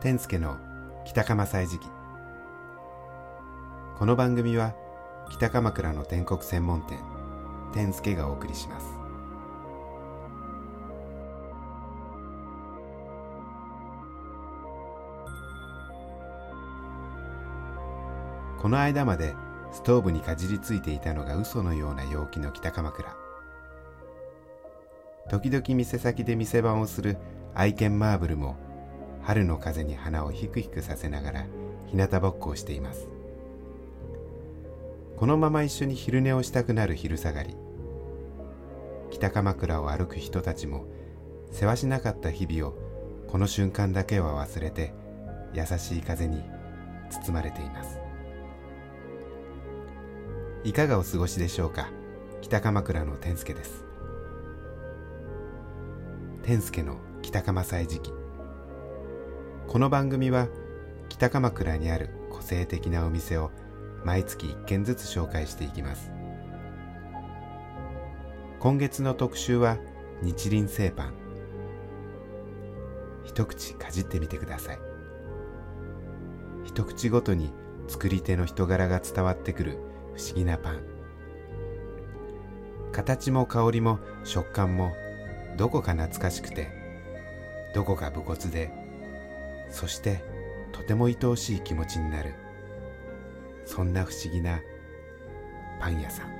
天助の北鎌歳時記この番組は北鎌倉の天国専門店天助がお送りします。この間までストーブにかじりついていたのが嘘のような陽気の北鎌倉。時々店先で店番をする愛犬マーブルも春の風に花をひくひくさせながら日向ぼっこをしています。このまま一緒に昼寝をしたくなる昼下がり。北鎌倉を歩く人たちもせわしなかった日々をこの瞬間だけは忘れて優しい風に包まれています。いかがお過ごしでしょうか？北鎌倉の天助です。天助の北鎌祭時期。この番組は北鎌倉にある個性的なお店を毎月1軒ずつ紹介していきます。今月の特集は日輪製パン。一口かじってみてください。一口ごとに作り手の人柄が伝わってくる不思議なパン。形も香りも食感もどこか懐かしくてどこか武骨でそしてとても愛おしい気持ちになる。そんな不思議なパン屋さん。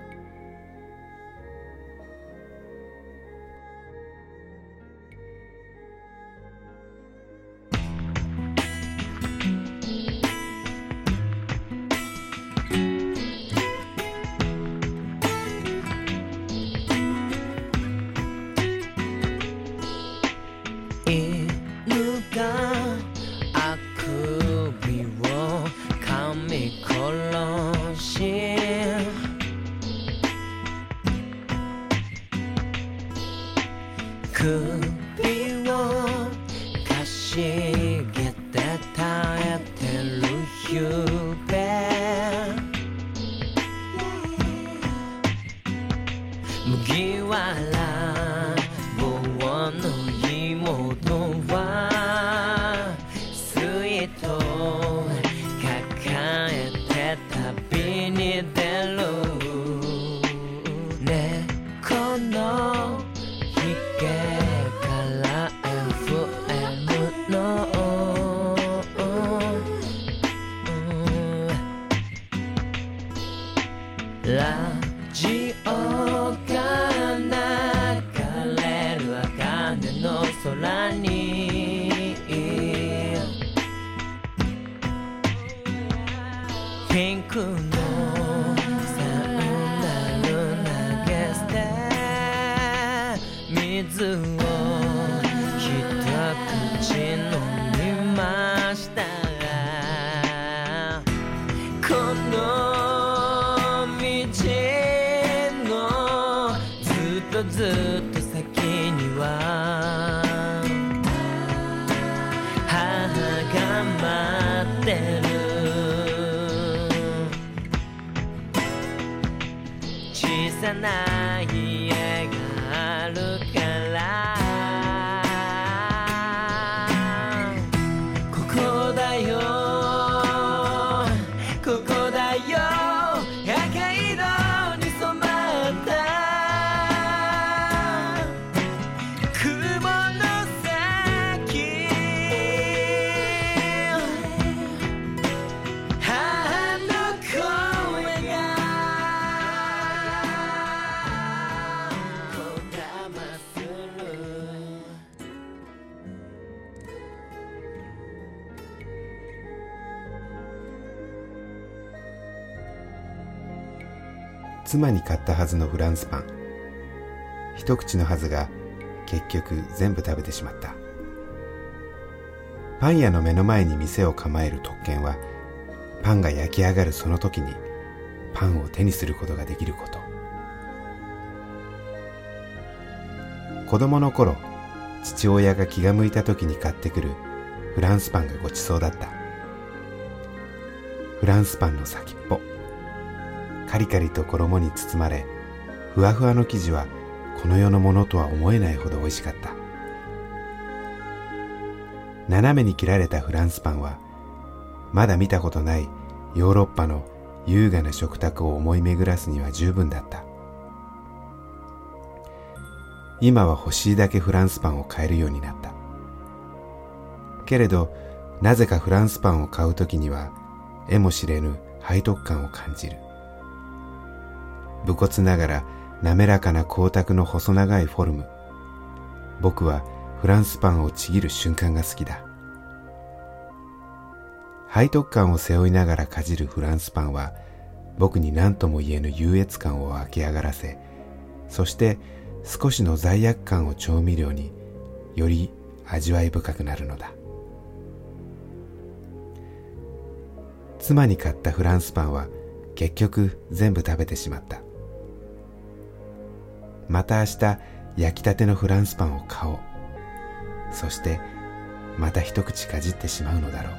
麦わら棒の妹は水筒抱えて旅さな家があるから妻に買ったはずのフランスパン。一口のはずが結局全部食べてしまった。パン屋の目の前に店を構える特権はパンが焼き上がるその時にパンを手にすることができること。子供の頃父親が気が向いた時に買ってくるフランスパンがごちそうだった。フランスパンの先っぽ。カリカリと衣に包まれふわふわの生地はこの世のものとは思えないほど美味しかった。斜めに切られたフランスパンはまだ見たことないヨーロッパの優雅な食卓を思い巡らすには十分だった。今は欲しいだけフランスパンを買えるようになった。けれどなぜかフランスパンを買うときには絵も知れぬ背徳感を感じる。武骨ながら滑らかな光沢の細長いフォルム。僕はフランスパンをちぎる瞬間が好きだ。背徳感を背負いながらかじるフランスパンは僕に何とも言えぬ優越感を湧き上がらせそして少しの罪悪感を調味料により味わい深くなるのだ。妻に買ったフランスパンは結局全部食べてしまった。また明日焼きたてのフランスパンを買おう。そしてまた一口かじってしまうのだろ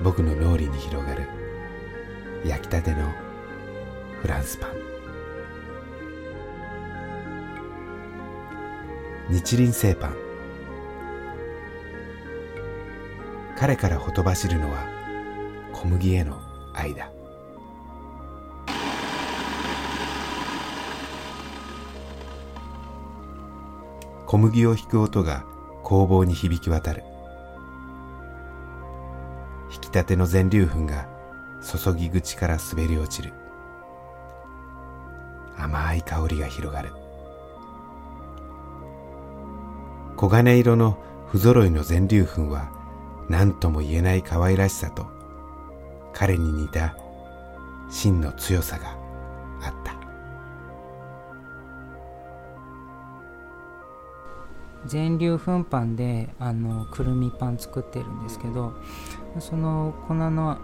う。僕の脳裏に広がる焼きたてのフランスパン。日輪製パン。彼からほとばしるのは小麦への愛だ小麦を引く音が工房に響き渡る。引きたての全粒粉が注ぎ口から滑り落ちる。甘い香りが広がる。黄金色の不揃いの全粒粉は何とも言えない可愛らしさと彼に似た真の強さが。全粒粉パンであのくるみパン作ってるんですけどその粉の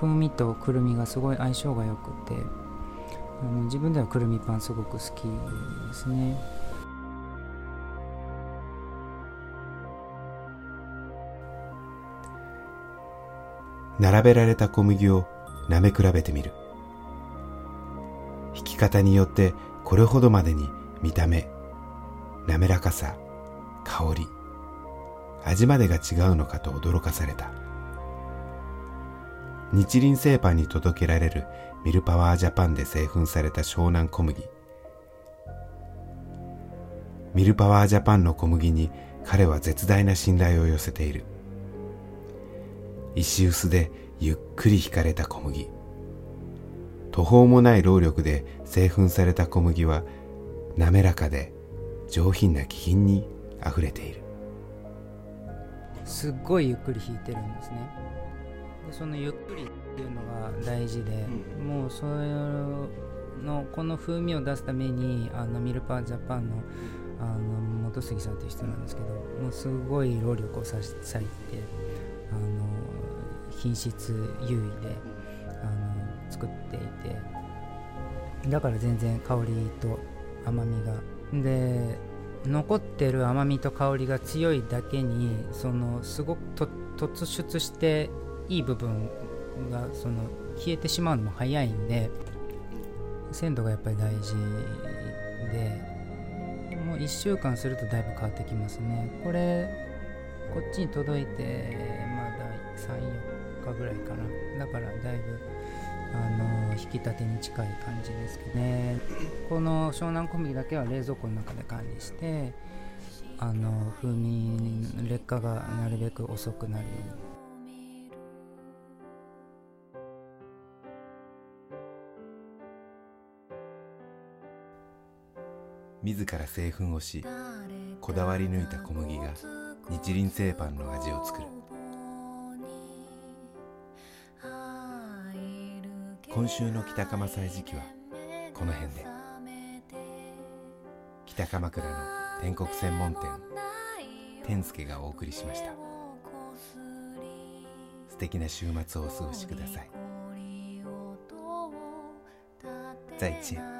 風味とくるみがすごい相性が良くてあの自分ではくるみパンすごく好きですね。並べられた小麦を舐め比べてみる。引き方によってこれほどまでに見た目滑らかさ香り味までが違うのかと驚かされた。日輪製パンに届けられるミルパワージャパンで製粉された湘南小麦。ミルパワージャパンの小麦に彼は絶大な信頼を寄せている。石臼でゆっくり引かれた小麦。途方もない労力で製粉された小麦は滑らかで上品な気品にあふれている。すっごいゆっくり弾いてるんですね。でそのゆっくりっていうのが大事で、うん、もうそれのこの風味を出すためにあのミルパージャパンのあの本杉さんという人なんですけどもうすごい労力を割いてあの品質優位であの作っていてだから全然香りと甘みが。で残ってる甘みと香りが強いだけにそのすごく突出していい部分がその消えてしまうのも早いんで鮮度がやっぱり大事でもう1週間するとだいぶ変わってきますね。これこっちに届いてまだ34日ぐらいかな。だからだいぶあの引き立てに近い感じですけどね。この湘南小麦だけは冷蔵庫の中で管理してあの風味劣化がなるべく遅くなる。ように自ら製粉をしこだわり抜いた小麦が日輪製パンの味を作る。今週の北鎌祭時期はこの辺で。北鎌倉の天国専門店天助がお送りしました。素敵な週末をお過ごしください。再见。